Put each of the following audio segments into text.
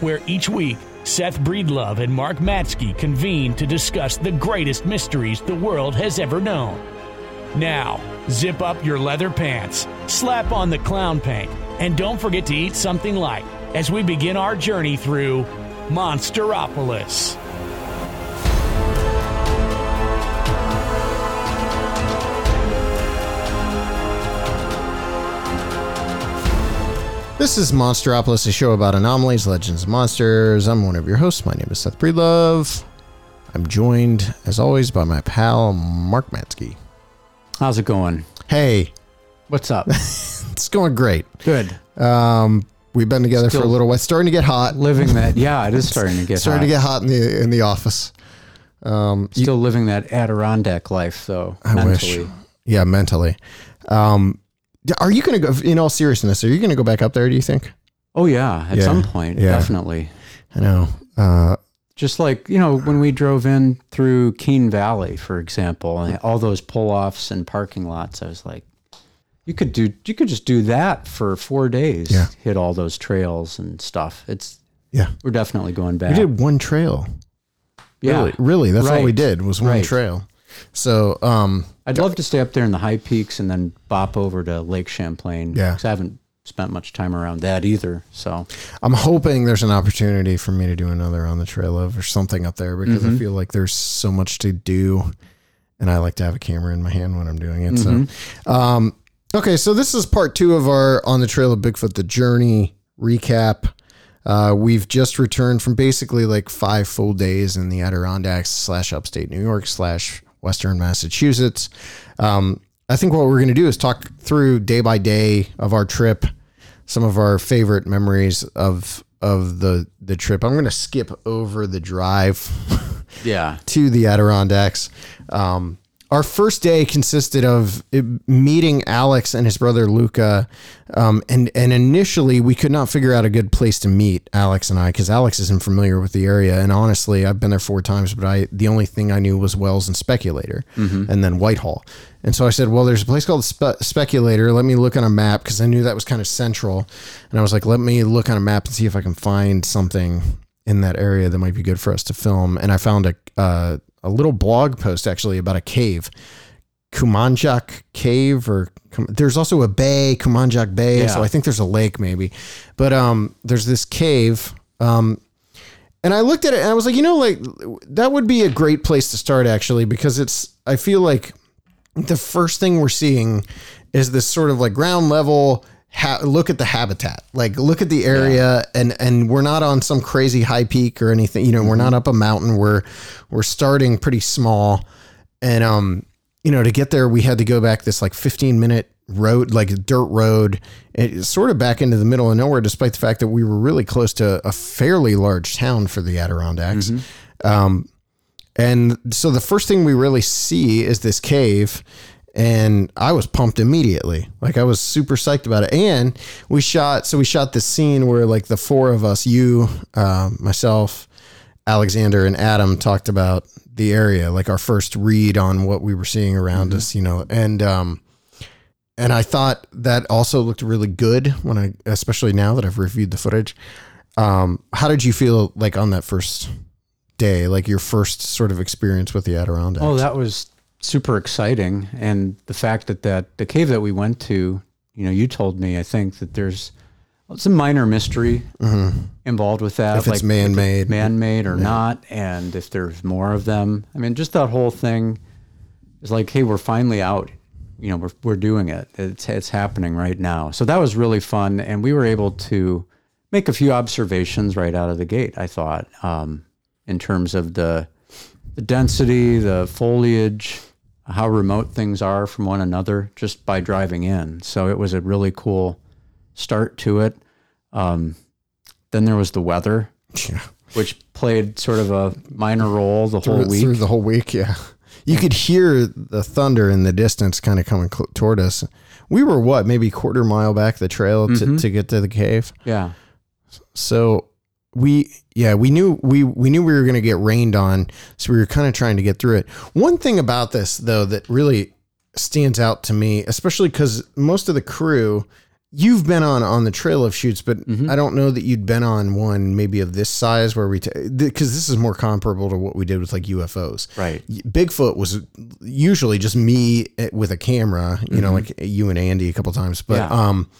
where each week Seth Breedlove and Mark Matzke convene to discuss the greatest mysteries the world has ever known. Now, zip up your leather pants, slap on the clown paint, and don't forget to eat something light as we begin our journey through Monsteropolis. This is Monsteropolis, a show about anomalies, legends, and monsters. I'm one of your hosts. My name is Seth Breedlove. I'm joined, as always, by my pal Mark Matzke. How's it going? Hey, What's up? it's going great. Good. Um, we've been together for a little while. It's starting to get hot. Living that. Yeah, it is starting to get starting hot. to get hot in the in the office. Um, you- Still living that Adirondack life, though. I mentally. wish. Yeah, mentally. Um, are you going to go? In all seriousness, are you going to go back up there? Do you think? Oh yeah, at Yeah, some point, yeah. definitely. I know. Uh, Just like you know, when we drove in through Keene Valley, for example, and all those pull-offs and parking lots, I was like, you could do, you could just do that for four days. Yeah. Hit all those trails and stuff. It's yeah, we're definitely going back. we did one trail. yeah. Really, really, that's all we did was one Right. trail. So, um, I'd love to stay up there in the high peaks and then bop over to Lake Champlain. Yeah. Because I haven't spent much time around that either. So I'm hoping there's an opportunity for me to do another on the trail of or something up there because Mm-hmm. I feel like there's so much to do, and I like to have a camera in my hand when I'm doing it. So, um, okay, so this is part two of our on the trail of Bigfoot the journey recap. Uh, we've just returned from basically like five full days in the Adirondacks slash upstate New York slash Western Massachusetts. Um, I think what we're going to do is talk through day by day of our trip, some of our favorite memories of of the the trip. I'm going to skip over the drive yeah, to the Adirondacks. Um, our first day consisted of meeting Alex and his brother Luca, um, and and initially we could not figure out a good place to meet Alex and I because Alex isn't familiar with the area, and honestly, I've been there four times, but I the only thing I knew was Wells and Speculator, and then Whitehall, and so I said, well, there's a place called Spe- Speculator. Let me look on a map because I knew that was kind of central, and I was like, let me look on a map and see if I can find something in that area that might be good for us to film. And I found a uh, a little blog post actually about a cave, Kunjamuk Cave, or there's also a bay, Kunjamuk Bay. Yeah. So I think there's a lake maybe, but um, there's this cave. Um, and I looked at it and I was like, you know, like that would be a great place to start actually because it's. I feel like the first thing we're seeing is this sort of like ground level ha- look at the habitat. Like look at the area and and we're not on some crazy high peak or anything you know we're not up a mountain. We're we're starting pretty small. And um you know to get there we had to go back this like 15 minute road like a dirt road it's sort of back into the middle of nowhere despite the fact that we were really close to a fairly large town for the adirondacks. Um and so the first thing we really see is this cave. And I was pumped immediately. Like I was super psyched about it. And we shot, so we shot this scene where like the four of us, you, uh, myself, Alexander, and Adam talked about the area, like our first read on what we were seeing around us, you know. And, um, and I thought that also looked really good when I, especially now that I've reviewed the footage. Um, how did you feel like on that first day, like your first sort of experience with the Adirondacks? Oh, that was super exciting. And the fact that, that the cave that we went to, you know, you told me, I think that there's some minor mystery involved with that. Mm-hmm. If it's man-made. man-made or not. And if there's more of them, I mean, just that whole thing is like, Hey, we're finally out, you know, we're, we're doing it. It's, it's happening right now. So that was really fun. And we were able to make a few observations right out of the gate, I thought, um, in terms of the, the density, the foliage, how remote things are from one another just by driving in. So it was a really cool start to it. Um, then there was the weather. Yeah. which played sort of a minor role the whole through, week. through the whole week. Yeah, you could hear the thunder in the distance, kind of coming cl- toward us. We were what, maybe quarter mile back the trail to, to get to the cave. yeah. So we, yeah, we knew we we knew we were going to get rained on, so we were kind of trying to get through it. One thing about this though that really stands out to me, especially because most of the crew. You've been on on the trail of shoots, but I don't know that you'd been on one maybe of this size where we because this is more comparable to what we did with like UFOs. Right. Bigfoot was usually just me eh, with a camera, you know, like you and Andy a couple times, but Mm-hmm. Yeah. um,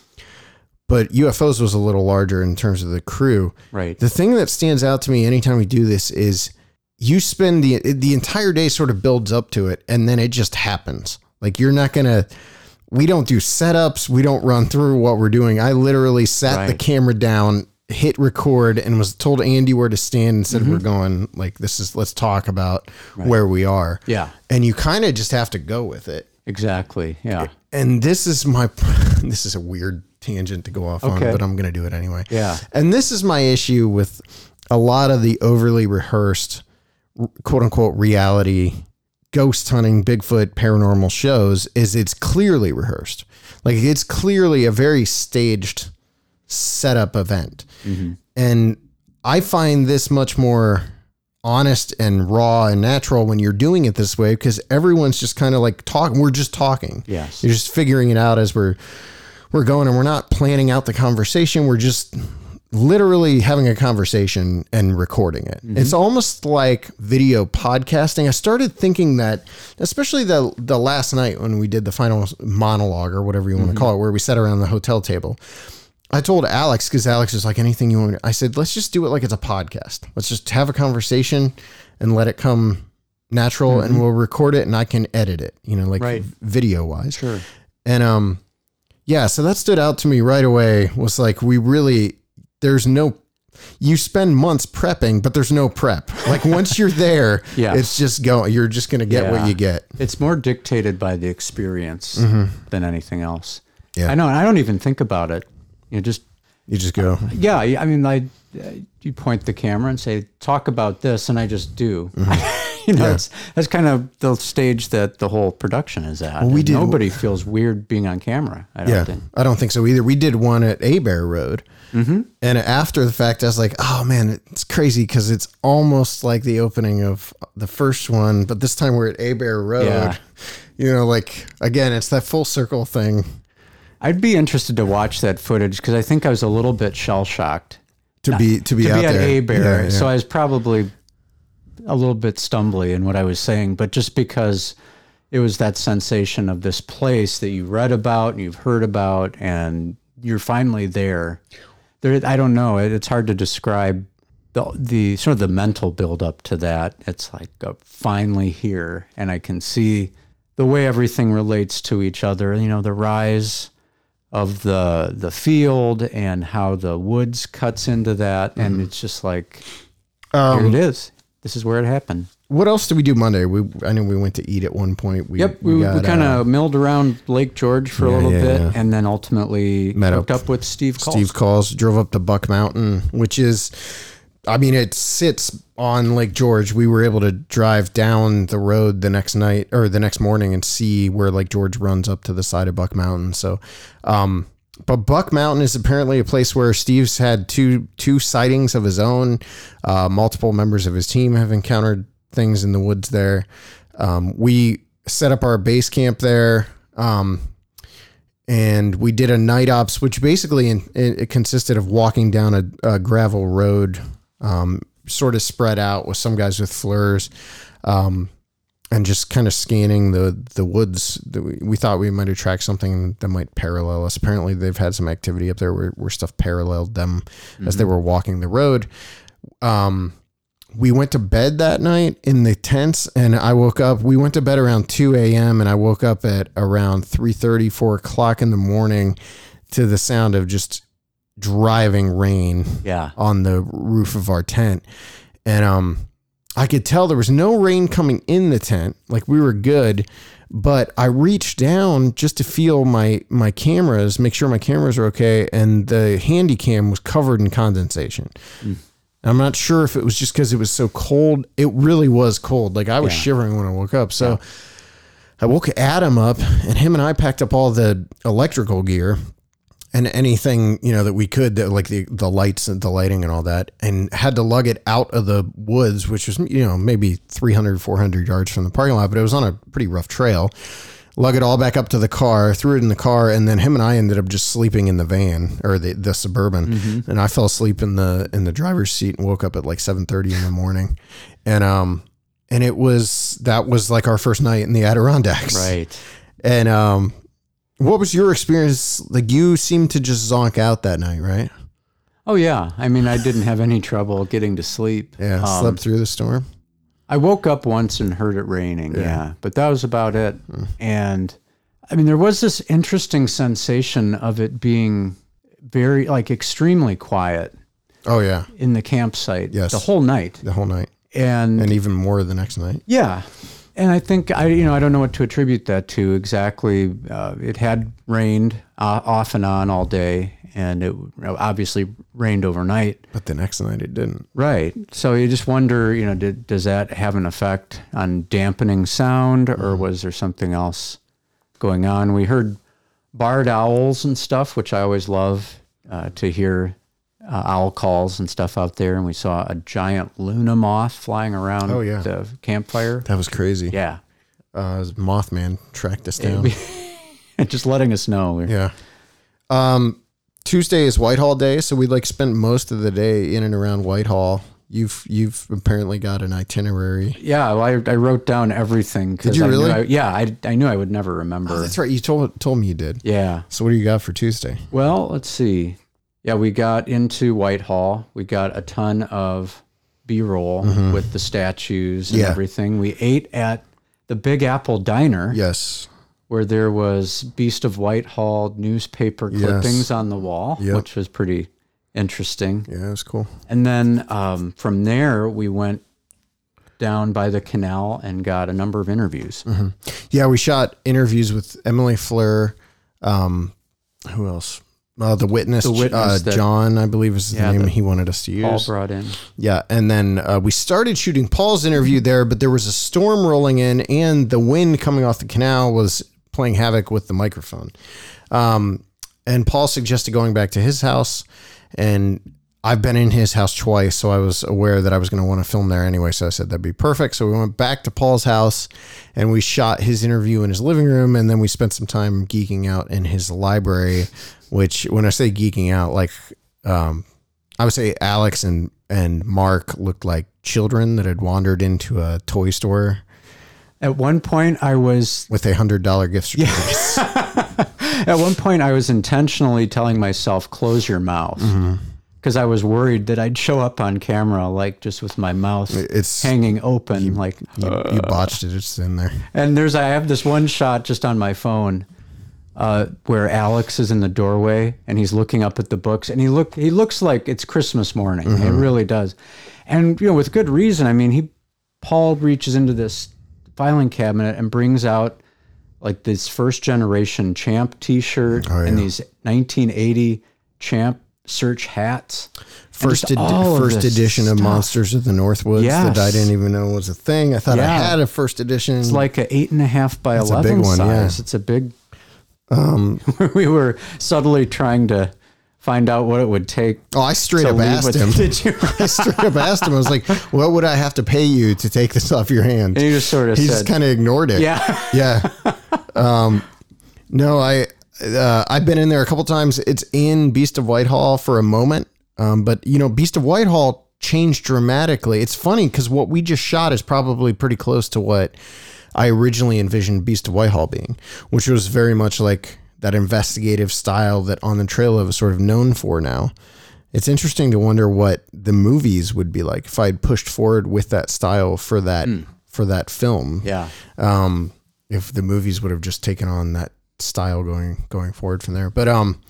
but UFOs was a little larger in terms of the crew. Right. The thing that stands out to me anytime we do this is you spend the the entire day sort of builds up to it, and then it just happens. Like you're not gonna. We don't do setups. We don't run through what we're doing. I literally sat the camera down, hit record, and was told Andy where to stand and said Mm-hmm. we're going. Like this is let's talk about where we are. Yeah. and you kind of just have to go with it. Exactly. Yeah. And this is my this is a weird tangent to go off on, but I'm going to do it anyway. Yeah. And this is my issue with a lot of the overly rehearsed quote unquote reality ghost hunting Bigfoot paranormal shows is it's clearly rehearsed. Like it's clearly a very staged setup event. Mm-hmm. And I find this much more honest and raw and natural when you're doing it this way because everyone's just kind of like talking we're just talking Yes. you're just figuring it out as we're we're going and we're not planning out the conversation we're just literally having a conversation and recording it mm-hmm. it's almost like video podcasting i started thinking that especially the the last night when we did the final monologue or whatever you want to mm-hmm. call it where we sat around the hotel table I told Alex because Alex was like, anything you want. I said, let's just do it like it's a podcast. Let's just have a conversation and let it come natural, mm-hmm. and we'll record it, and I can edit it. You know, like Right. video wise. Sure. And um, yeah. So that stood out to me right away. Was like we really there's no. You spend months prepping, but there's no prep. Like once you're there, yeah. it's just going. You're just gonna get what you get. It's more dictated by the experience mm-hmm. than anything else. Yeah. I know. And I don't even think about it. You know, just You just go. Uh, yeah. I mean, I uh, you point the camera and say, "Talk about this," and I just do. Mm-hmm. you know, it's that's kind of the stage that the whole production is at. we did- Nobody feels weird being on camera. I don't Yeah, think. I don't think so either. We did one at Abair Road, Mm-hmm. and after the fact, I was like, "Oh man, it's crazy because it's almost like the opening of the first one, but this time we're at Abair Road." Yeah. You know, like again, it's that full circle thing I'd be interested to watch that footage because I think I was a little bit shell shocked to be to be to out be at there. Abair. Yeah, yeah. So I was probably a little bit stumbly in what I was saying, but just because it was that sensation of this place that you read about and you've heard about, and you're finally there. There, I don't know. It, it's hard to describe the the sort of the mental build up to that. It's like finally here, and I can see the way everything relates to each other. You know, the rise of the the field and how the woods cuts into that, and mm-hmm. it's just like um, here it is. This is where it happened. what else did we do Monday? We I know we went to eat at one point. We, Yep, we, we, got, kind uh, of milled around Lake George for a little yeah, bit, yeah. and then ultimately Met hooked up up, with Steve Kulls. Steve Kulls, drove up to Buck Mountain, which is, I mean, it sits on Lake George. We were able to drive down the road the next night or the next morning and see where Lake George runs up to the side of Buck Mountain. So, um, but Buck Mountain is apparently a place where Steve's had two two sightings of his own. Uh, multiple members of his team have encountered things in the woods there. Um, we set up our base camp there. Um, and we did a night ops, which basically in, it, it consisted of walking down a, a gravel road, um, sort of spread out with some guys with FLIRs, um, and just kind of scanning the the woods. That we, we thought we might attract something that might parallel us. Apparently, they've had some activity up there where, where stuff paralleled them as they were walking the road. Um, we went to bed that night in the tents and I woke up. We went to bed around 2 a.m. and I woke up at around 3 4 o'clock in the morning to the sound of just driving rain Yeah. on the roof of our tent. And um, I could tell there was no rain coming in the tent. Like we were good. But I reached down just to feel my my cameras, make sure my cameras are okay, and the handy cam was covered in condensation. Hmm. I'm not sure if it was just because it was so cold. It really was cold. Like I was Yeah. shivering when I woke up. So I woke Adam up, and him and I packed up all the electrical gear and anything you know that we could, like the the lights and the lighting and all that, and had to lug it out of the woods, which was you know maybe 300, 400 yards from the parking lot, but it was on a pretty rough trail. Lug it all back up to the car, threw it in the car, and then him and I ended up just sleeping in the van or the, the suburban. And I fell asleep in the in the driver's seat and woke up at like seven thirty in the morning, and um and it was that was like our first night in the Adirondacks, Right. and um, what was your experience? Like you seemed to just zonk out that night, right? Oh yeah. I mean, I didn't have any trouble getting to sleep. Yeah, Um, slept through the storm. I woke up once and heard it raining. Yeah. But that was about it. And I mean, there was this interesting sensation of it being very, like, extremely quiet Oh yeah, in the campsite Yes. the whole night. the whole night, And, and even more the next night. yeah. And I think I, you know, I don't know what to attribute that to exactly. Uh, it had rained uh, off and on all day, and it obviously rained overnight. But the next night it didn't. Right. So you just wonder, you know, did, does that have an effect on dampening sound or was there something else going on? We heard barred owls and stuff, which I always love uh, to hear uh, owl calls and stuff out there. And we saw a giant Luna moth flying around Oh, yeah. the campfire. That was crazy. Yeah. Uh, Mothman tracked us down. just letting us know. Yeah. Um, Tuesday is Whitehall Day, so we like spent most of the day in and around Whitehall. You've you've apparently got an itinerary. Yeah, well, I, I wrote down everything. Did you I really? I- yeah, I, I knew I would never remember. That's right. You told told me you did. yeah. So what do you got for Tuesday? Well, let's see. Yeah, we got into Whitehall. We got a ton of B roll with the statues and Mm-hmm. Yeah. everything. We ate at the Big Apple Diner Yes. where there was Beast of Whitehall newspaper Yes. clippings on the wall, Yep. which was pretty interesting. Yeah, it was cool. And then um, from there, we went down by the canal and got a number of interviews. Mm-hmm. Yeah, we shot interviews with Emily Fleur. Um, who else? Uh, the witness, The Witness uh, John, I believe is the Yeah, name he wanted us to use. Paul brought in. Yeah, and then uh, we started shooting Paul's interview there, but there was a storm rolling in, and the wind coming off the canal was playing havoc with the microphone. Um, and Paul suggested going back to his house, and I've been in his house twice, so I was aware that I was going to want to film there anyway. So I said that'd be perfect. So we went back to Paul's house, and we shot his interview in his living room, and then we spent some time geeking out in his library. Which, when I say geeking out, like um, I would say Alex and and Mark looked like children that had wandered into a toy store At one point, I was with a hundred dollar gift certificate. At one point, I was intentionally telling myself, "Close your mouth," Mm-hmm. Because I was worried that I'd show up on camera like just with my mouth It's hanging open, like. you, you botched it. It's in there. And there's I have this one shot just on my phone, uh, where Alex is in the doorway and he's looking up at the books, and he look he looks like it's Christmas morning. It really does, and you know with good reason. I mean, he Paul reaches into this filing cabinet and brings out like this first generation champ t-shirt Oh, and these 1980 champ search hats First, ed- of first edition of. Monsters of the Northwoods that I didn't even know was a thing. I thought I had a first edition. It's like an eight and a half by a eleven big one, size. yeah. It's a big. Um, we were subtly trying to find out what it would take. oh, I straight up asked him. Did you? I straight up asked him. I was like, "What would I have to pay you to take this off your hand?" And he just sort of He said, just kind of ignored it. "Yeah." Yeah. Um, no, I uh, I've been in there a couple times. It's in Beast of Whitehall for a moment, um, but you know, Beast of Whitehall changed dramatically. It's funny because what we just shot is probably pretty close to what I originally envisioned Beast of Whitehall being, which was very much like that investigative style that On the Trail of is sort of known for now. It's interesting to wonder what the movies would be like if I'd pushed forward with that style for that for that film Yeah. um, if the movies would have just taken on that style going going forward from there. But um,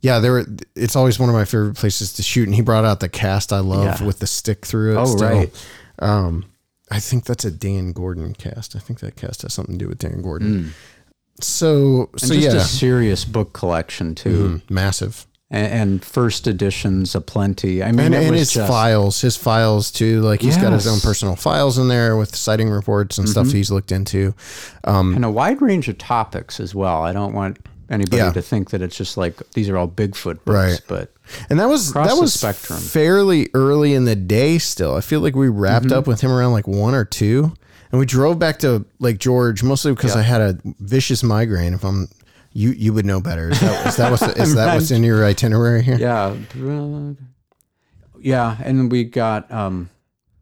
yeah, there. were- It's always one of my favorite places to shoot, and he brought out the cast I love Yeah. with the stick through it. Oh, still. right. Um, I think that's a Dan Gordon cast. I think that cast has something to do with Dan Gordon. So. And so just yeah, a serious book collection too. Mhm. massive. And, and first editions aplenty. I mean, and, and his just, files, his files too. Like he's got his own Mm-hmm. personal files in there with sighting reports and stuff he's looked into. and a wide range of topics as well. I don't want anybody Yeah. to think that it's just like these are all Bigfoot books, Right. but And that was that was spectrum. fairly early in the day. Still, I feel like we wrapped Mm-hmm. up with him around like one or two, and we drove back to Lake George mostly because I had a vicious migraine. If I'm you, you would know better. Is that, is that what's is that what's in your itinerary here? yeah, yeah. And we got um,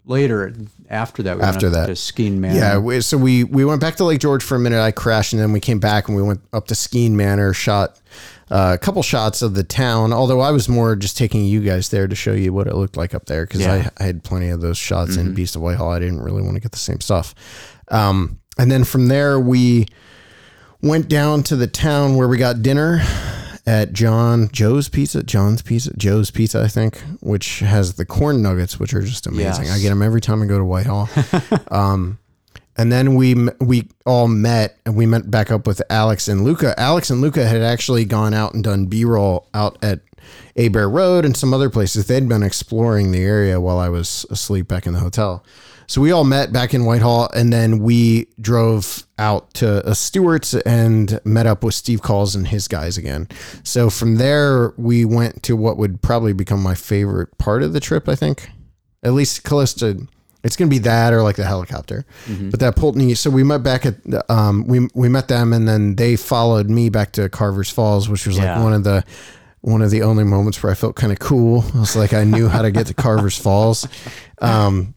later after that. We After that. to Skene Manor. Yeah, we, so we we went back to Lake George for a minute. I crashed, and then we came back and we went up to Skene Manor, shot uh, a couple shots of the town. Although I was more just taking you guys there to show you what it looked like up there because Yeah. I, I had plenty of those shots in Beast of Whitehall. I didn't really want to get the same stuff. Um, and then from there we went down to the town where we got dinner at John Joe's Pizza, John's Pizza, Joe's Pizza, I think, which has the corn nuggets, which are just amazing. Yes. I get them every time I go to Whitehall. um, and then we we all met and we met back up with Alex and Luca. Alex and Luca had actually gone out and done B roll out at Abair Road and some other places. They'd been exploring the area while I was asleep back in the hotel. So we all met back in Whitehall, and then we drove out to a Stewart's and met up with Steve Kulls and his guys again. So from there, we went to what would probably become my favorite part of the trip. I think, at least close to. It's gonna be that or like the helicopter, but that Poultney. So we met back at um we we met them, and then they followed me back to Carver's Falls, which was Yeah. like one of the one of the only moments where I felt kind of cool. I was like I knew how to get to Carver's Falls. Um,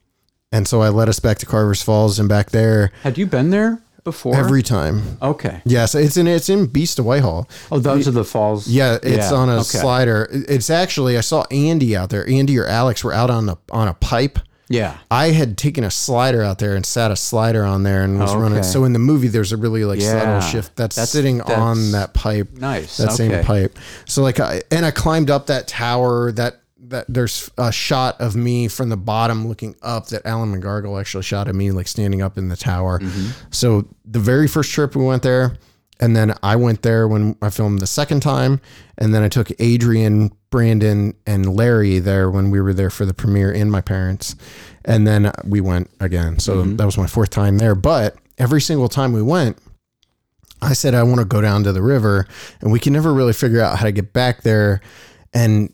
and so I led us back to Carver's Falls and back there Had you been there before? every time. okay. Yes, it's in it's in Beast of Whitehall. Oh, those are the falls. Yeah, it's on a okay. slider. It's actually I saw Andy out there. Andy or Alex were out on a on a pipe. Yeah. I had taken a slider out there and sat a slider on there and was Okay. running. So in the movie, there's a really like Yeah. subtle shift that's, That's- sitting that's on that pipe. nice. That same pipe. So like, I, and I climbed up that tower. That that there's a shot of me from the bottom looking up that Alan McGargle actually shot of me like standing up in the tower. Mm-hmm. So the very first trip we went there. And then I went there when I filmed the second time. And then I took Adrian, Brandon, and Larry there when we were there for the premiere and my parents. And then we went again. So Mm-hmm. that was my fourth time there. But every single time we went, I said, I want to go down to the river. And we can never really figure out how to get back there and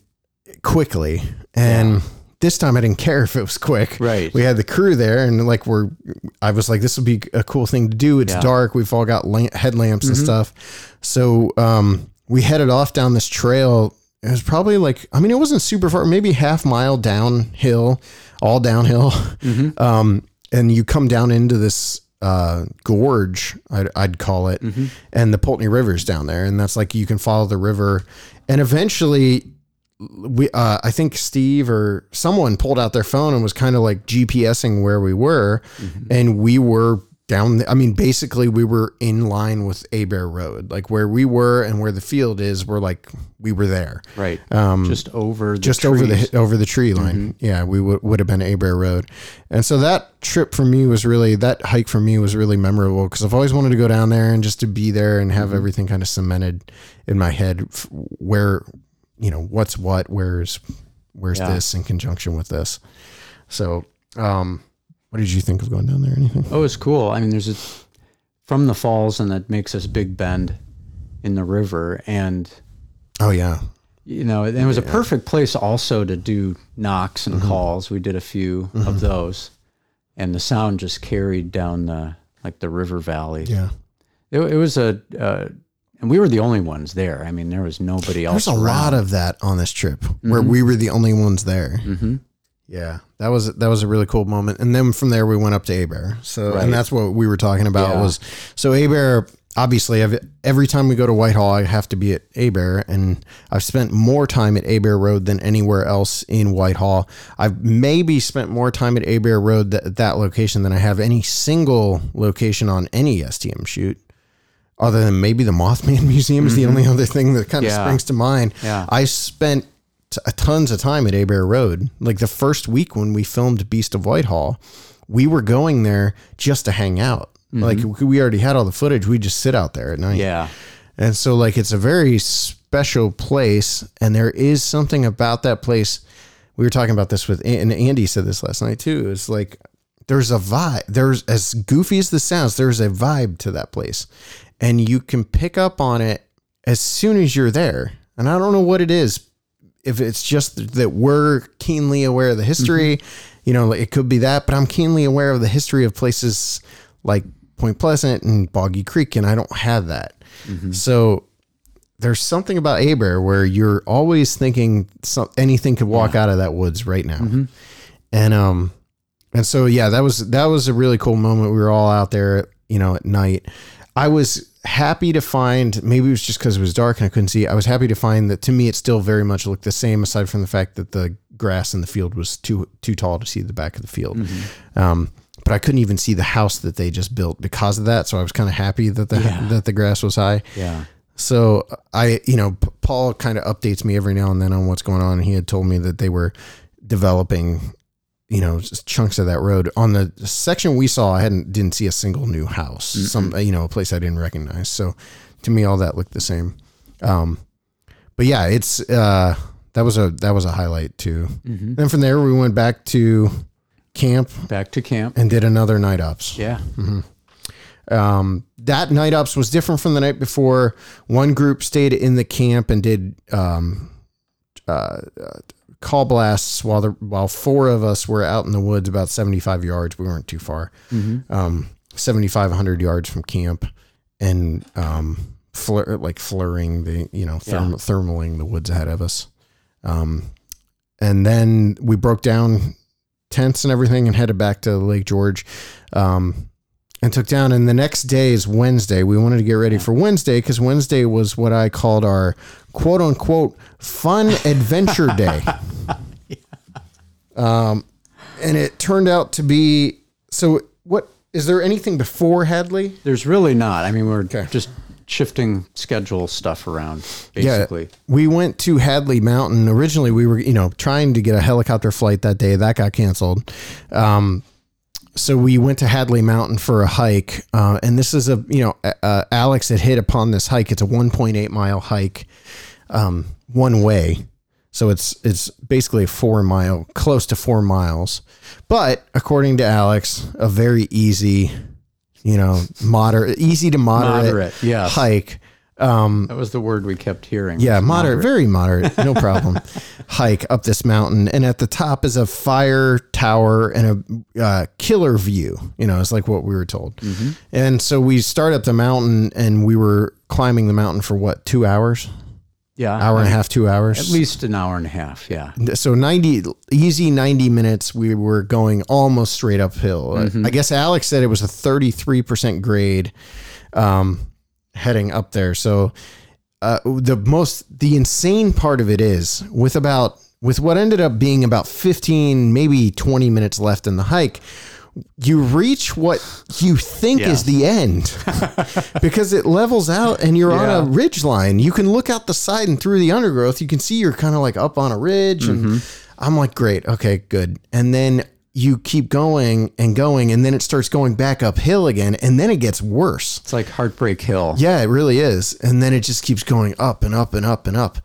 quickly. And this time I didn't care if it was quick. Right. We had the crew there and like we're, I was like, this would be a cool thing to do. It's Yeah. dark. We've all got lamp, headlamps and stuff. So um, we headed off down this trail. It was probably like, I mean, it wasn't super far, maybe half mile downhill, all downhill. Um, and you come down into this uh, gorge, I'd, I'd call it, and the Poultney River's down there, and that's like you can follow the river, and eventually, we uh, I think Steve or someone pulled out their phone and was kind of like GPSing where we were, and we were down. The, I mean, basically, we were in line with Abair Road, like where we were and where the field is. We're like we were there Right. Um, just over the just over the over the tree line. Yeah, we would would have been Abair Road, and so that trip for me was really that hike for me was really memorable because I've always wanted to go down there and just to be there and have everything kind of cemented in my head f- where you know what's what, where's where's Yeah. this in conjunction with this. So, um, what did you think of going down there? Anything? Oh, it's cool. I mean, there's a from the falls, and that makes this big bend in the river, and Oh yeah, you know, it was a perfect place also to do knocks Mm-hmm. and calls. We did a few of those, and the sound just carried down the like the river valley. yeah. It, it was a, uh, and we were the only ones there. I mean, there was nobody else. There's a lot of that on this trip where we were the only ones there. hmm Yeah, that was that was a really cool moment. And then from there we went up to Abair. So Right. and that's what we were talking about Yeah. was so Abair. Obviously, I've, every time we go to Whitehall, I have to be at Abair, and I've spent more time at Abair Road than anywhere else in Whitehall. I've maybe spent more time at Abair Road that that location than I have any single location on any STM shoot. Other than maybe the Mothman Museum is the only other thing that kind of Mm-hmm. Yeah. springs to mind. Yeah. I spent t- tons of time at Abair Road. Like the first week when we filmed Beast of Whitehall, we were going there just to hang out. Mm-hmm. Like we already had all the footage. We just sit out there at night. Yeah. And so like it's a very special place and there is something about that place. We were talking about this with and Andy said this last night too. It's like there's a vibe. There's as goofy as this sounds, there's a vibe to that place. And you can pick up on it as soon as you're there. And I don't know what it is. If it's just that we're keenly aware of the history, mm-hmm. you know, it could be that, but I'm keenly aware of the history of places like Point Pleasant and Boggy Creek, and I don't have that. Mm-hmm. So there's something about Abair where you're always thinking some, anything could walk out of that woods right now. Mm-hmm. And um and so yeah, that was that was a really cool moment. We were all out there, you know, at night. I was happy to find maybe it was just because it was dark and I couldn't see. I was happy to find that to me it still very much looked the same, aside from the fact that the grass in the field was too too tall to see the back of the field. Um, but I couldn't even see the house that they just built because of that. So I was kind of happy that the Yeah. that the grass was high. Yeah. So I, you know, Paul kind of updates me every now and then on what's going on. And He had told me that they were developing, you know, just chunks of that road on the section we saw. I hadn't didn't see a single new house. Some, you know, a place I didn't recognize. So to me, all that looked the same. Um, but yeah, it's uh, that was a that was a highlight too. Then from there, we went back to camp Back to camp. and did another night ops. Yeah. Um, that night ops was different from the night before. One group stayed in the camp and did um, uh, uh, call blasts while the while four of us were out in the woods about 75 yards. We weren't too far. Um, 7,500 yards from camp and um, flur- like flurring the, you know, therm- Yeah. thermaling the woods ahead of us. Um, and then we broke down tents and everything and headed back to Lake George. Um, and took down. And the next day is Wednesday. We wanted to get ready for Wednesday because Wednesday was what I called our quote unquote fun adventure day. Um, and it turned out to be so. What is there anything before Hadley? There's really not. I mean, we're Okay. just shifting schedule stuff around, basically. Yeah, we went to Hadley Mountain. Originally, we were you know trying to get a helicopter flight that day. That got canceled. Um, so we went to Hadley Mountain for a hike, uh, and this is a you know uh, Alex had hit upon this hike. It's a 1.8 mile hike, um, one way. So it's it's basically a four mile, close to four miles, but according to Alex, a very easy, you know, moderate, easy to moderate, Moderate, yes. hike. Um, That was the word we kept hearing. yeah, was moderate, very moderate, no problem. Hike up this mountain, and at the top is a fire tower and a uh, killer view. You know, it's like what we were told. Mm-hmm. And so we start up the mountain, and we were climbing the mountain for what two hours, Yeah. hour and a half, two hours, At least an hour and a half. Yeah. so 90 easy 90 minutes we were going almost straight uphill i guess alex said it was a 33% grade um, heading up there so uh, the most the insane part of it is with about with what ended up being about 15 maybe 20 minutes left in the hike you reach what you think Yeah. is the end because it levels out and you're on a ridge line. You can look out the side and through the undergrowth, you can see you're kind of like up on a ridge. And Mm-hmm. I'm like, great, okay, good. And then you keep going and going, and then it starts going back uphill again, and then it gets worse. It's like Heartbreak Hill. Yeah, it really is. And then it just keeps going up and up and up and up.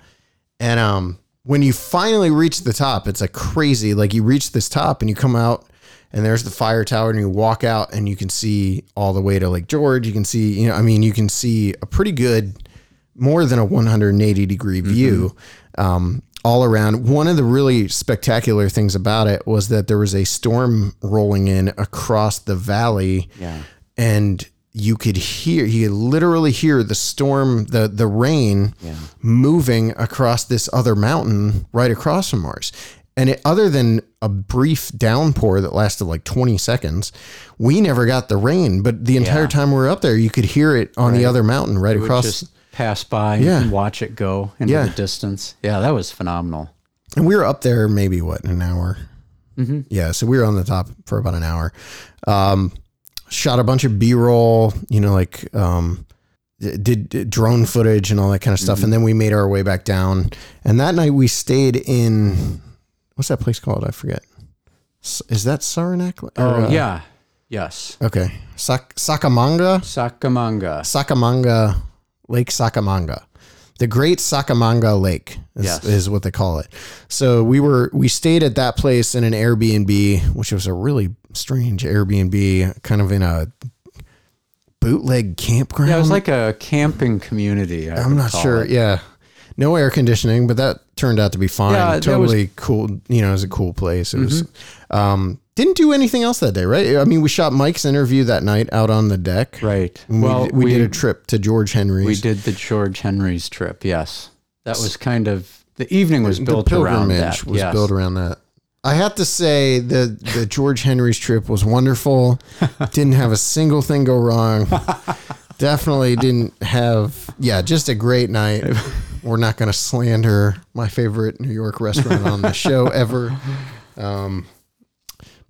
And um, when you finally reach the top, it's a crazy like you reach this top and you come out and there's the fire tower and you walk out and you can see all the way to Lake George. You can see, you know, I mean, you can see a pretty good, more than a 180 degree view. Um, all around. One of the really spectacular things about it was that there was a storm rolling in across the valley Yeah. and you could hear you could literally hear the storm the the rain moving across this other mountain right across from ours and it, other than a brief downpour that lasted like 20 seconds we never got the rain but the entire Yeah. time we were up there you could hear it on the other mountain right It across just pass by Yeah. and watch it go into Yeah. the distance. Yeah, that was phenomenal. And we were up there maybe what an hour. Yeah, so we were on the top for about an hour. Um, shot a bunch of B roll, you know, like um, did, did drone footage and all that kind of stuff, and then we made our way back down. And that night we stayed in what's that place called? I forget. Is that Saranac? Or, Oh, uh, yeah. Yes. Okay, Sak- Sakamanga. Sakamanga. Sakamanga Lake Sakamanga. The Great Sakamanga Lake is, Yes. is what they call it. So we were we stayed at that place in an Airbnb, which was a really strange Airbnb, kind of in a bootleg campground. Yeah, it was like a camping community. I I'm not sure. it. Yeah. No air conditioning, but that turned out to be fine. Yeah, that was- totally cool. You know, it was a cool place. It was, Mm-hmm. um, didn't do anything else that day, right? I mean, we shot Mike's interview that night out on the deck. Right. And well, we, we, did a trip to George Henry's. we did the George Henry's trip. Yes, that was kind of the evening was the built around that. was yes. built around that. I have to say the the George Henry's trip was wonderful. didn't have a single thing go wrong. Definitely didn't have yeah, just a great night. We're not going to slander my favorite New York restaurant on the show ever. Um,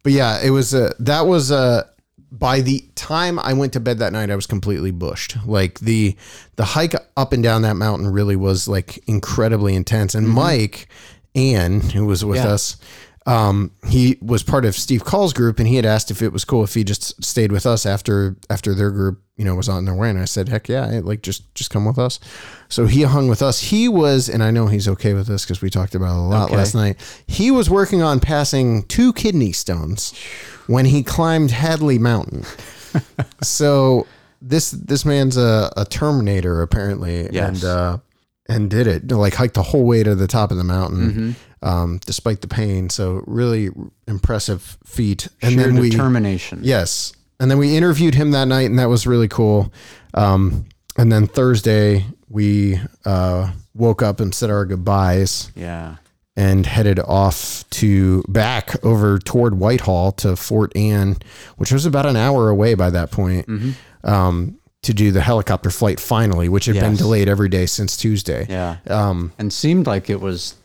but yeah, it was a that was a by the time I went to bed that night, I was completely bushed. Like the the hike up and down that mountain really was like incredibly intense. And Mike Ann, who was with Yeah. us, um, he was part of Steve Kulls' group, and he had asked if it was cool if he just stayed with us after after their group, you know, was on their way. And I said, heck yeah, like just just come with us. So he hung with us. He was, and I know he's okay with this because we talked about it a lot Okay. last night. He was working on passing two kidney stones when he climbed Hadley Mountain. so this this man's a, a Terminator apparently, Yes. and uh, and did it like hiked the whole way to the top of the mountain, Mm-hmm. um, despite the pain. So really impressive feat. And Sheer then we determination. yes, and then we interviewed him that night, and that was really cool. Um, and then Thursday we uh, woke up and said our goodbyes Yeah. and headed off to back over toward Whitehall to Fort Anne, which was about an hour away by that point, um, to do the helicopter flight finally, which had been delayed every day since Tuesday. Yeah. Um, and seemed like it was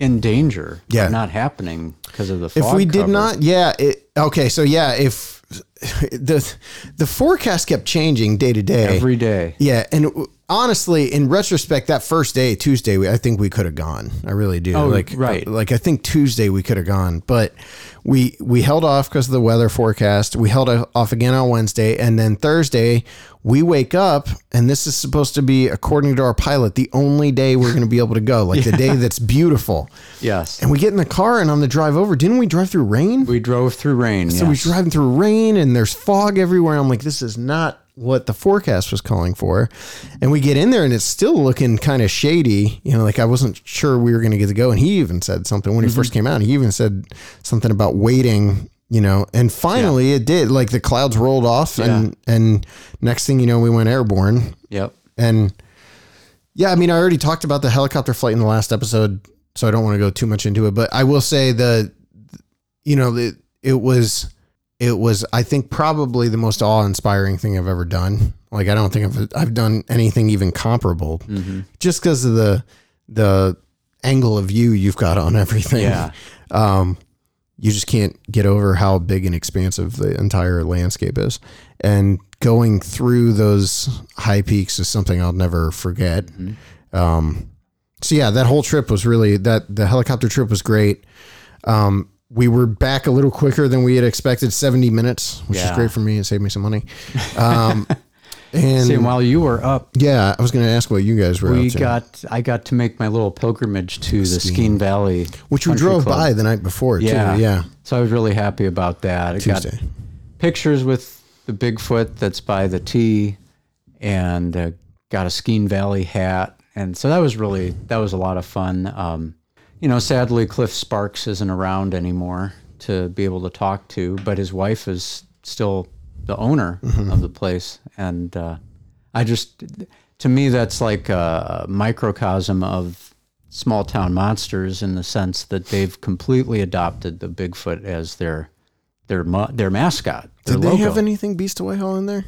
in danger. Yeah. Not happening because of the if we did cover. not, yeah, it, okay, so yeah, if the the forecast kept changing day to day every day. Yeah, and honestly, in retrospect, that first day, Tuesday, we, I think we could have gone. I really do. Oh, like, right. Uh, like I think Tuesday we could have gone, but we we held off because of the weather forecast. We held off again on Wednesday, and then Thursday we wake up, and this is supposed to be, according to our pilot, the only day we're going to be able to go, like the day that's beautiful. Yes. And we get in the car, and on the drive over, didn't we drive through rain? we drove through rain. So we're driving through rain and there's fog everywhere. I'm like, this is not what the forecast was calling for. And we get in there and it's still looking kind of shady. You know, like I wasn't sure we were going to get to go. And he even said something when he first mm-hmm. came out. He even said something about waiting. You know, and finally it did. Like the clouds rolled off, and and next thing you know, we went airborne. Yep. And yeah, I mean, I already talked about the helicopter flight in the last episode, so I don't want to go too much into it. But I will say the, you know, it, it was, it was, I think, probably the most awe-inspiring thing I've ever done. Like, I don't think I've, I've done anything even comparable, just because of the the angle of view you've got on everything. Yeah. Um, you just can't get over how big and expansive the entire landscape is. And going through those high peaks is something I'll never forget. Um, so yeah, that whole trip was really that the helicopter trip was great. Um, we were back a little quicker than we had expected, 70 minutes, which is great for me. and saved me some money. Um, and See, while you were up, yeah, I was going to ask what you guys were we up to, got I got to make my little pilgrimage to the Skene Valley, which we drove Club. by the night before Yeah, too. Yeah. So I was really happy about that. I got Tuesday. pictures with the Bigfoot that's by the T, and uh, got a Skene Valley hat, and so that was really that was a lot of fun. Um, you know, sadly Cliff Sparks isn't around anymore to be able to talk to, but his wife is still the owner of the place, and uh, I just to me that's like a microcosm of small town monsters in the sense that they've completely adopted the Bigfoot as their their their mascot. Their Did they logo. have anything Beast of Whitehall in there?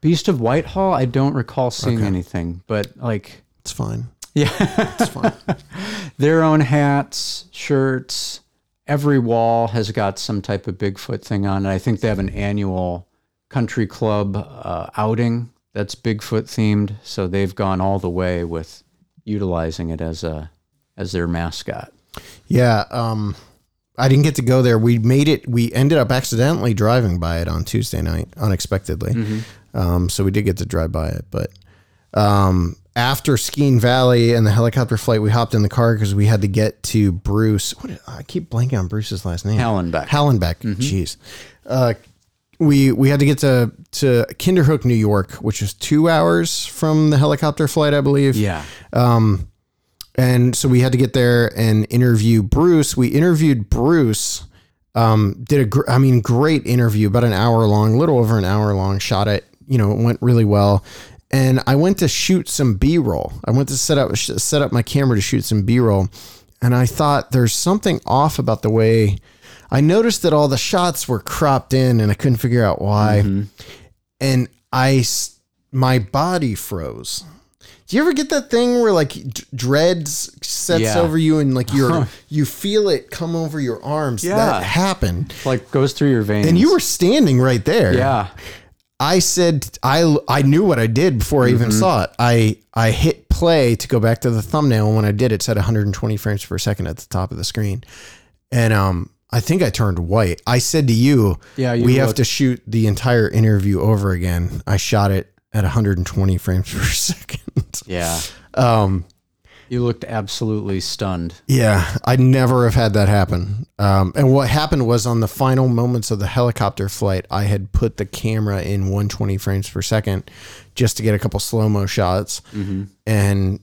Beast of Whitehall? I don't recall seeing anything, but like It's fine. Yeah, It's fine. their own hats, shirts. Every wall has got some type of Bigfoot thing on it. I think they have an annual country club uh, outing that's Bigfoot themed, so they've gone all the way with utilizing it as a as their mascot. Yeah, um, I didn't get to go there. We made it. We ended up accidentally driving by it on Tuesday night, unexpectedly. Um, so we did get to drive by it, but um, after Skene Valley and the helicopter flight, we hopped in the car because we had to get to Bruce. What I keep blanking on Bruce's last name. Hallenbeck. Hallenbeck. Jeez. Uh, we we had to get to to Kinderhook, New York, which is two hours from the helicopter flight, I believe. Yeah. Um, And so we had to get there and interview Bruce. We interviewed Bruce. Um, did a, gr- I mean, great interview, about an hour long, little over an hour long. Shot it, you know, it went really well. And I went to shoot some B roll. I went to set up set up my camera to shoot some B roll, and I thought there's something off about the way. I noticed that all the shots were cropped in, and I couldn't figure out why. Mm-hmm. And I, my body froze. Do you ever get that thing where like d- dreads sets Yeah. over you and like you're you feel it come over your arms? Yeah. That happened. Like goes through your veins. And you were standing right there. Yeah. I said I I knew what I did before I even saw it. I I hit play to go back to the thumbnail and when I did it said 120 frames per second at the top of the screen. And um I think I turned white. I said to you, Yeah, you we have to shoot the entire interview over again. I shot it at 120 frames per second. Yeah. Um You looked absolutely stunned. Yeah, I'd never have had that happen. Um, and what happened was on the final moments of the helicopter flight, I had put the camera in 120 frames per second just to get a couple slow mo shots, and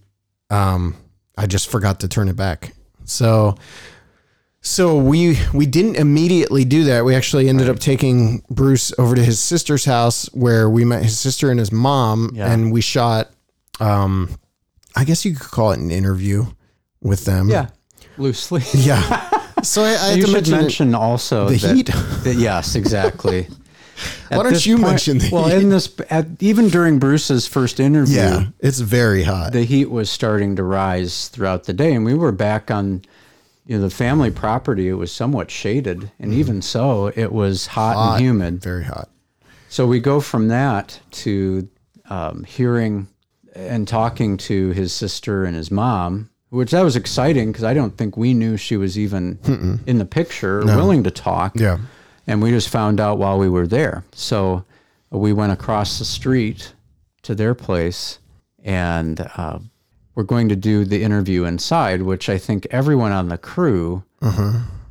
um, I just forgot to turn it back. So, so we we didn't immediately do that. We actually ended up taking Bruce over to his sister's house where we met his sister and his mom, Yeah. and we shot. Um, I guess you could call it an interview with them. Yeah. Loosely. Yeah. So I, I had you to should mention, mention, it. also the that- heat. that- yes, exactly. Why don't this you mention the well, heat? in this, at, even during Bruce's first interview, Yeah, it's very hot. the heat was starting to rise throughout the day, and we were back on, you know, the family property. It was somewhat shaded, and even so, it was hot. Hot. and humid. very hot. So we go from that to um, hearing and talking to his sister and his mom, which that was exciting because I don't think we knew she was even in the picture, or willing to talk. Yeah. And we just found out while we were there. So we went across the street to their place and uh, we're going to do the interview inside, which I think everyone on the crew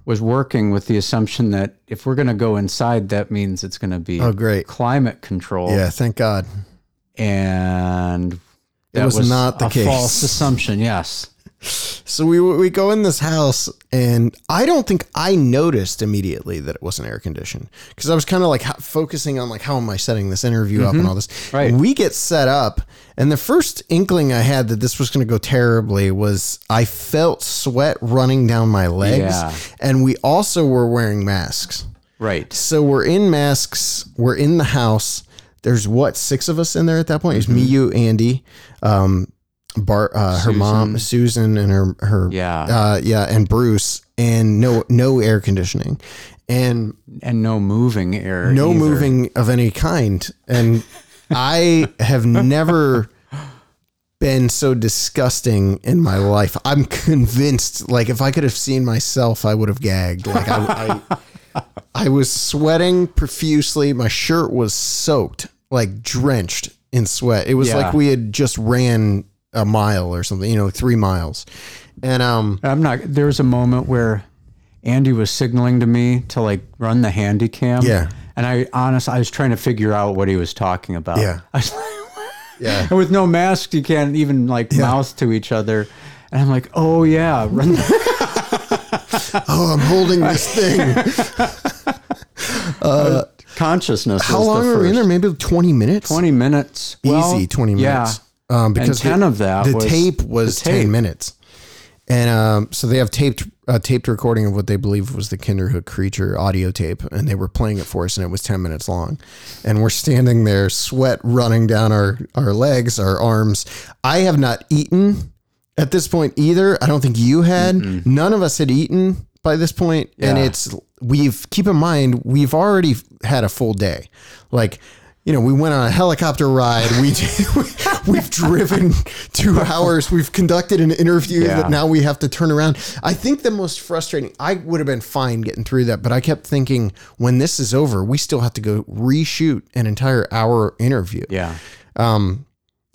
was working with the assumption that if we're going to go inside, that means it's going to be Oh, great. climate control. Yeah, thank God. And that was not the a case. false assumption. Yes. So we we go in this house, and I don't think I noticed immediately that it wasn't air conditioned because I was kind of like focusing on like how am I setting this interview up and all this. Mm-hmm. Right. We get set up, and the first inkling I had that this was going to go terribly was I felt sweat running down my legs, Yeah. and we also were wearing masks. Right. So we're in masks. We're in the house. There's what six of us in there at that point. It's me, you, Andy, um, Bart, uh, her mom, Susan, and her her Yeah. uh, yeah, and Bruce, and no no air conditioning, and And no moving air. no either. moving of any kind. And I have never been so disgusting in my life. I'm convinced, like, if I could have seen myself, I would have gagged. Like, I, I, I was sweating profusely. My shirt was soaked, like drenched in sweat. It was Yeah. like we had just ran a mile or something, you know, three miles. And um, I'm not. There was a moment where Andy was signaling to me to like run the handy cam. Yeah. And I honestly, I was trying to figure out what he was talking about. Yeah. I was like, yeah, and with no masks, you can't even like mouth to each other. And I'm like, oh yeah, run. The oh, I'm holding this thing. Consciousness. How was long the were we in there? Maybe 20 minutes? 20 minutes. Well, easy 20 minutes. Yeah. Um, because 10 the, of that the was tape was the tape. 10 minutes. And um, so they have taped a taped recording of what they believe was the Kinderhook creature audio tape, and they were playing it for us, and it was 10 minutes long. And we're standing there, sweat running down our, our legs, our arms. I have not eaten at this point either. I don't think you had. None of us had eaten by this point, and Yeah. it's we've keep in mind we've already had a full day, like. You know, we went on a helicopter ride. We we've driven two hours. We've conducted an interview Yeah. that now we have to turn around. I think the most frustrating. I would have been fine getting through that, but I kept thinking when this is over, we still have to go reshoot an entire hour interview. Yeah. Um,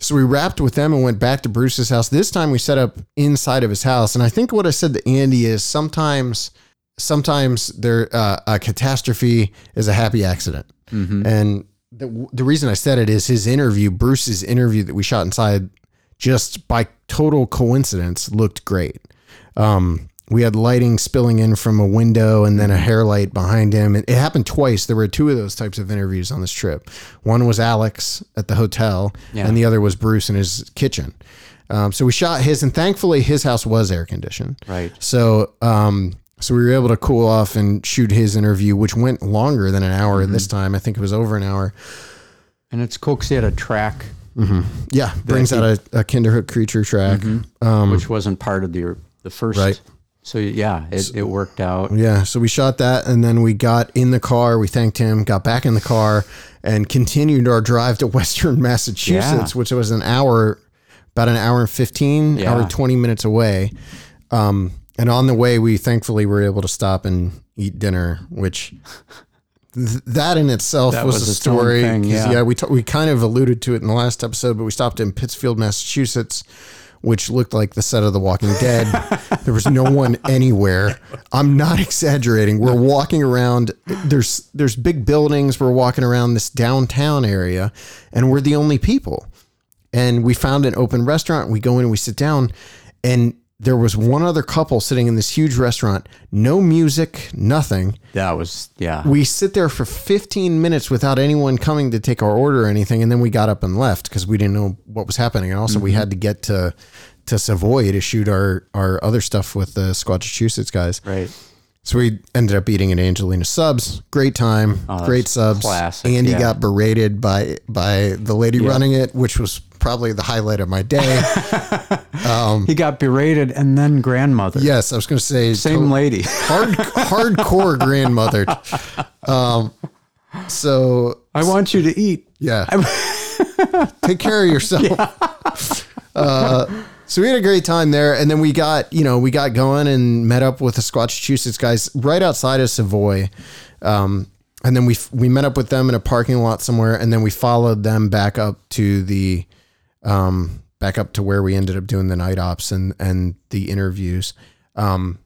so we wrapped with them and went back to Bruce's house. This time we set up inside of his house. And I think what I said to Andy is sometimes, sometimes there uh, a catastrophe is a happy accident. And the, the reason I said it is his interview, Bruce's interview that we shot inside, just by total coincidence, looked great. Um, we had lighting spilling in from a window and then a hair light behind him. It, it happened twice. There were two of those types of interviews on this trip. One was Alex at the hotel, Yeah. and the other was Bruce in his kitchen. Um, so we shot his, and thankfully his house was air conditioned. Right. So, um, so we were able to cool off and shoot his interview, which went longer than an hour this time. I think it was over an hour. And it's cool because he had a track, Yeah, brings out a, a Kinderhook creature track. which wasn't part of the the first. Um, Right. So yeah, it, it worked out. Yeah, so we shot that, and then we got in the car. We thanked him, got back in the car, and continued our drive to Western Massachusetts, Yeah. which was an hour, about an hour and fifteen, Yeah. hour twenty minutes away. Um, and on the way, we thankfully were able to stop and eat dinner, which th- that in itself That was, was a its own story. yeah. we t- we kind of alluded to it in the last episode, but we stopped in Pittsfield, Massachusetts, which looked like the set of The Walking Dead. there was no one anywhere. I'm not exaggerating. We're walking around. There's there's big buildings. We're walking around this downtown area, and we're the only people. And we found an open restaurant. We go in and we sit down, and there was one other couple sitting in this huge restaurant. No music, nothing That was yeah. we sit there for 15 minutes without anyone coming to take our order or anything and then we got up and left because we didn't know what was happening and also we mm-hmm. had to get to to savoy to shoot our our other stuff with the squatchachusetts guys right. so we ended up eating at angelina subs great time oh, that's great subs classic, andy yeah. got berated by by the lady running it which was probably the highlight of my day He got berated and then grandmother. yes i was going to say Same lady. hard hardcore grandmother um so I want you to eat. Yeah. Take care of yourself. Uh, so we had a great time there, and then we got you know we got going and met up with the Squatchachusetts guys right outside of Savoy, um, and then we we met up with them in a parking lot somewhere, and then we followed them back up to the um, back up to where we ended up doing the night ops and and the interviews, um,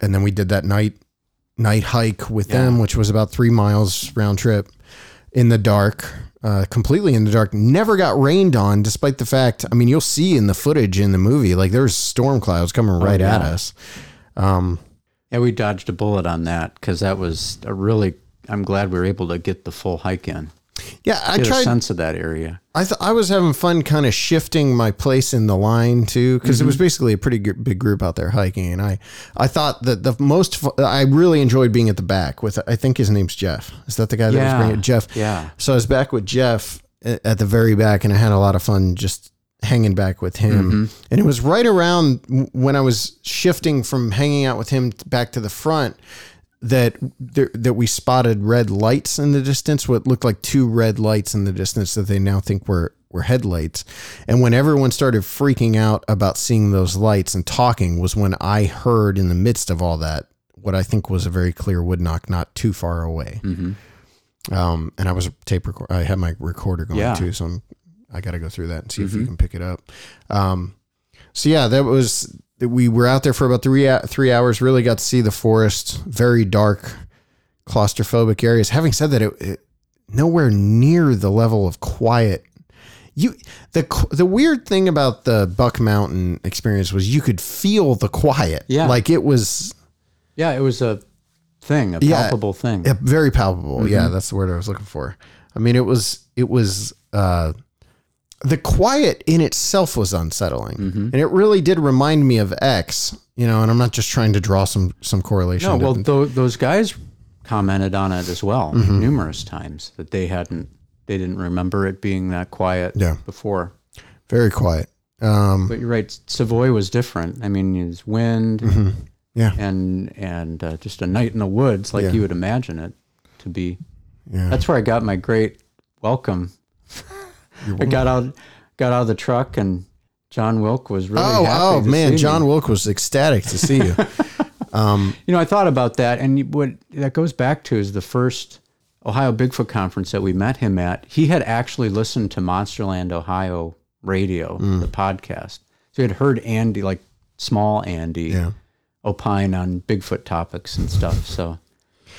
and then we did that night night hike with them, which was about three miles round trip in the dark, uh, completely in the dark. Never got rained on, despite the fact. I mean, you'll see in the footage in the movie, like there's storm clouds coming right at yeah. us. Yeah, we dodged a bullet on that because that was a really. I'm glad we were able to get the full hike in. Yeah, I Get a tried. sense of that area. I th- I was having fun, kind of shifting my place in the line too, because Mm-hmm. it was basically a pretty g- big group out there hiking, and I I thought that the most fu- I really enjoyed being at the back with. I think his name's Jeff. Is that the guy that was Yeah, bringing it? Jeff? yeah. So I was back with Jeff at the very back, and I had a lot of fun just hanging back with him. Mm-hmm. And it was right around when I was shifting from hanging out with him back to the front that there, that we spotted red lights in the distance. What looked like two red lights in the distance that they now think were were headlights. And when everyone started freaking out about seeing those lights and talking, was when I heard in the midst of all that what I think was a very clear wood knock not too far away. Um, and I was tape record. I had my recorder going Yeah. too, so I'm, I got to go through that and see if you can pick it up. Um, so yeah, that was we were out there for about three three hours. Really got to see the forest. Very dark, claustrophobic areas. Having said that, it, it nowhere near the level of quiet. You the the weird thing about the Buck Mountain experience was you could feel the quiet. Yeah. like it was Yeah, it was a thing, a Yeah. palpable thing. Yeah, very palpable. Yeah, Mm-hmm. that's the word I was looking for. I mean, it was it was uh, the quiet in itself was unsettling, Mm-hmm. and it really did remind me of X. You know, and I'm not just trying to draw some some correlation. No, well, tho- those guys commented on it as well Mm-hmm. numerous times that they hadn't, they didn't remember it being that quiet Yeah. before. very quiet. Um, But you're right, Savoy was different. I mean, it's wind Mm-hmm. yeah, and and uh, just a night in the woods, like Yeah. you would imagine it to be. yeah. That's where I got my great welcome. I got out, got out of the truck, and John Wilk was really oh, happy. oh man, John me. Wilk was ecstatic to see you. Um, you know, I thought about that, and what that goes back to is the first Ohio Bigfoot conference that we met him at. He had actually listened to Monsterland Ohio radio, mm. the podcast. So he had heard Andy, like small Andy, Yeah. opine on Bigfoot topics and stuff. So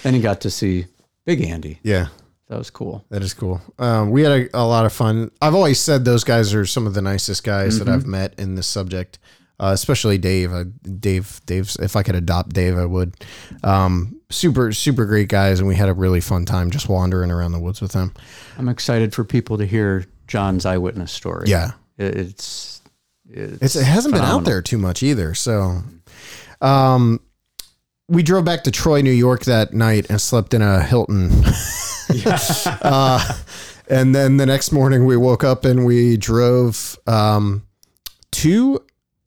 then he got to see Big Andy. Yeah. That was cool. That is cool. Um, we had a, a lot of fun. I've always said those guys are some of the nicest guys that I've met in this subject, uh, especially Dave. Uh, Dave, Dave's. If I could adopt Dave, I would. Um, super, super great guys, and we had a really fun time just wandering around the woods with them. I'm excited for people to hear John's eyewitness story. Yeah, It- It's, it's, it's, it hasn't been out there too much either. So, um, we drove back to Troy, New York that night and slept in a Hilton. uh, and then the next morning we woke up and we drove um, two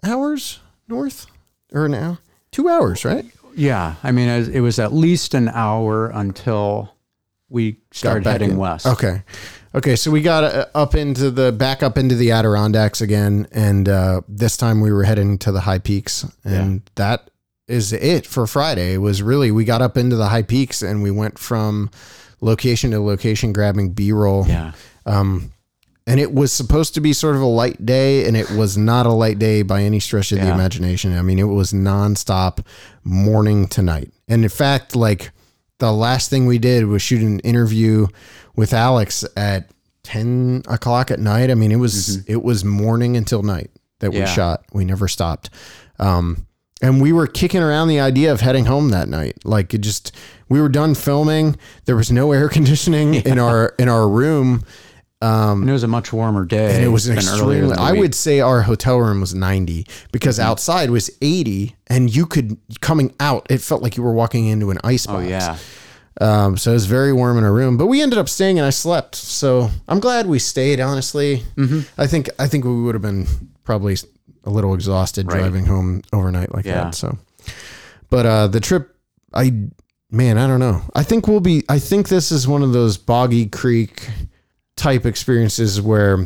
hours north or now two hours, right? Yeah. I mean, it it was at least an hour until we started heading in. west. Okay. Okay, so we got uh, up into the back up into the Adirondacks again, and uh, this time we were heading to the high peaks, and that is it for Friday. It was really we got up into the high peaks, and we went from location to location grabbing B roll. Yeah. Um, and it was supposed to be sort of a light day, and it was not a light day by any stretch of the imagination. I mean, it was nonstop morning to night. And in fact, like the last thing we did was shoot an interview with Alex at 10 o'clock at night. I mean, it was, it was morning until night that we shot. We never stopped. Um, and we were kicking around the idea of heading home that night. Like it just, we were done filming. There was no air conditioning in our, in our room. And it was a much warmer day. And it was an extremely, I week. would say our hotel room was 90 because Mm-hmm. outside was 80 and you could, coming out, it felt like you were walking into an ice Oh, box. yeah. Um, so it was very warm in our room, but we ended up staying and I slept. So I'm glad we stayed, honestly. Mm-hmm. I think, I think we would have been probably a little exhausted Right. driving home overnight like Yeah. that. So, but, uh, the trip, I, man, I don't know. I think we'll be, I think this is one of those Boggy Creek type experiences where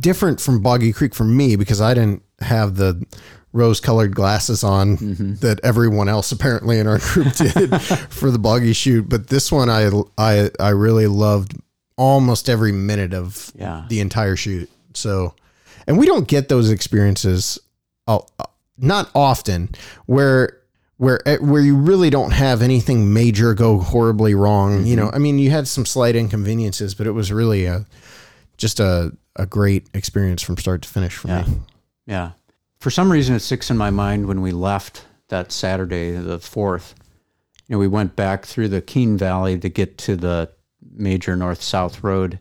different from Boggy Creek for me because I didn't have the rose colored glasses on that everyone else apparently in our group did for the Boggy shoot. But this one I I I really loved almost every minute of Yeah. the entire shoot. So and we don't get those experiences uh, uh, not often where where eh, where you really don't have anything major go horribly wrong. You know, I mean, you had some slight inconveniences, but it was really a just a a great experience from start to finish for Yeah. me. Yeah. For some reason, it sticks in my mind when we left that Saturday, the 4th. You know, we went back through the Keene Valley to get to the major north south road.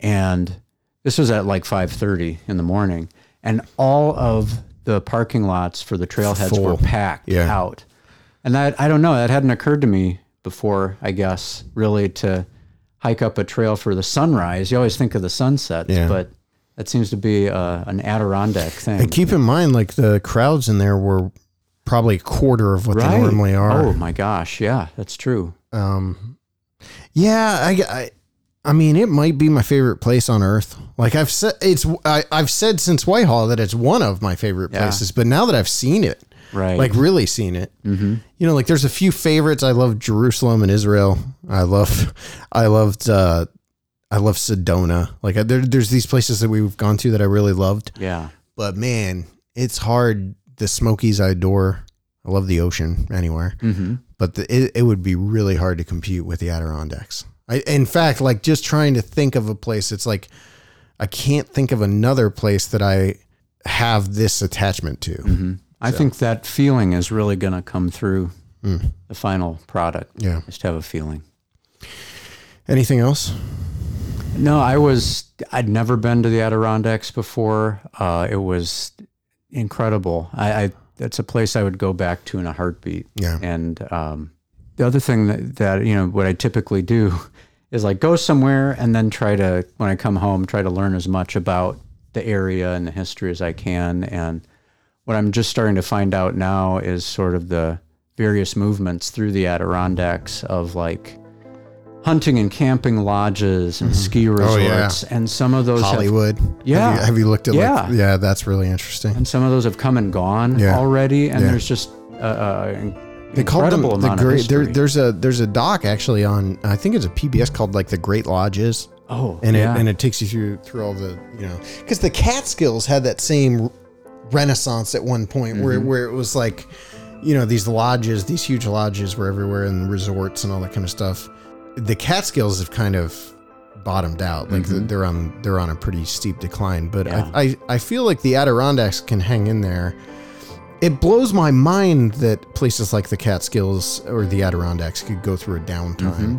And this was at like 5.30 in the morning. And all of the parking lots for the trailheads were packed Yeah. out. And that, I don't know, that hadn't occurred to me before, I guess, really to hike up a trail for the sunrise. You always think of the sunsets, Yeah. but that seems to be uh, an Adirondack thing. And keep in mind, like the crowds in there were probably a quarter of what they normally are. Oh my gosh, yeah, that's true. Um, yeah, I, I, I mean, it might be my favorite place on earth. Like I've said, it's I, I've said since Whitehall that it's one of my favorite Yeah. places. But now that I've seen it, Right. like really seen it, mm-hmm. you know, like there's a few favorites. I love Jerusalem and Israel. I love, I loved, uh, I love Sedona. Like I, there, there's these places that we've gone to that I really loved. yeah, But man, it's hard. The Smokies I adore. I love the ocean anywhere hmm but the, it, it would be really hard to compete with the Adirondacks. I, in fact, like just trying to think of a place, it's like I can't think of another place that I have this attachment to. Mm-hmm. I think that feeling is really going to come through Mm. the final product. Yeah. Just have a feeling. Anything else? No, I was. I'd never been to the Adirondacks before. Uh, it was incredible. I, I that's a place I would go back to in a heartbeat. Yeah. And um, the other thing that, that you know what I typically do is like go somewhere and then try to when I come home try to learn as much about the area and the history as I can. And what I'm just starting to find out now is sort of the various movements through the Adirondacks of like hunting and camping lodges and ski resorts Oh, yeah. and some of those have Hollywood. Yeah. Have you, have you looked at Yeah. like, yeah, that's really interesting. and some of those have come and gone Yeah. already, and Yeah. there's just uh, uh, They called them the great. There, there's a there's a doc actually on I think it's a PBS called like the Great Lodges. Oh, and yeah. it and it takes you through through all the you know because the Catskills had that same renaissance at one point where Mm-hmm. where it was like you know these lodges these huge lodges were everywhere and resorts and all that kind of stuff the Catskills have kind of bottomed out like they're on they're on a pretty steep decline but Mm-hmm. Yeah. I, I I feel like the Adirondacks can hang in there it blows my mind that places like the Catskills or the Adirondacks could go through a downtime Mm-hmm.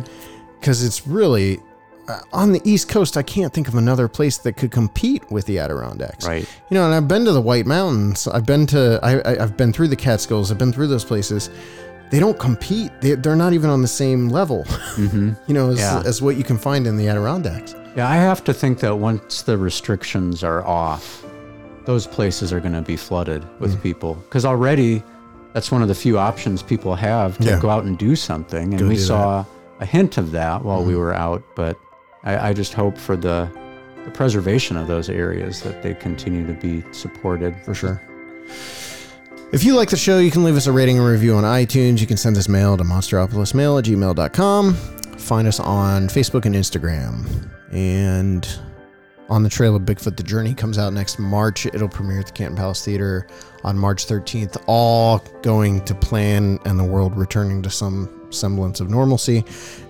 because it's really uh, on the East Coast. I can't think of another place that could compete with the Adirondacks. Right. You know, and I've been to the White Mountains. I've been to. I, I, I've been through the Catskills. I've been through those places. They don't compete. They, they're not even on the same level. you know, as, Yeah. as what you can find in the Adirondacks. Yeah, I have to think that once the restrictions are off, those places are going to be flooded with Mm. people. Because already, that's one of the few options people have to Yeah. go out and do something. And Go we saw a hint of that while we were out. But I, I just hope for the, the preservation of those areas that they continue to be supported. For sure. If you like the show, you can leave us a rating and review on iTunes. You can send us mail to monsteropolismail at gmail.com. Find us on Facebook and Instagram. And On the Trail of Bigfoot, The Journey comes out next March. It'll premiere at the Canton Palace Theater on March 13th. All going to plan and the world returning to some semblance of normalcy.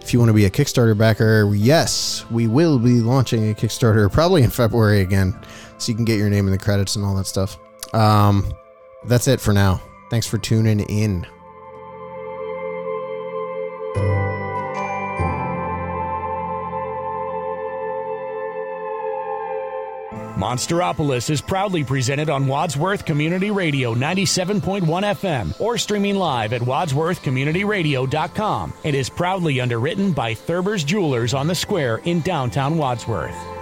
If you want to be a Kickstarter backer, yes, we will be launching a Kickstarter probably in February again. So you can get your name in the credits and all that stuff. Um, that's it for now. Thanks for tuning in. Monsteropolis is proudly presented on Wadsworth Community Radio 97.1 FM or streaming live at wadsworthcommunityradio.com. It is proudly underwritten by Thurber's Jewelers on the Square in downtown Wadsworth.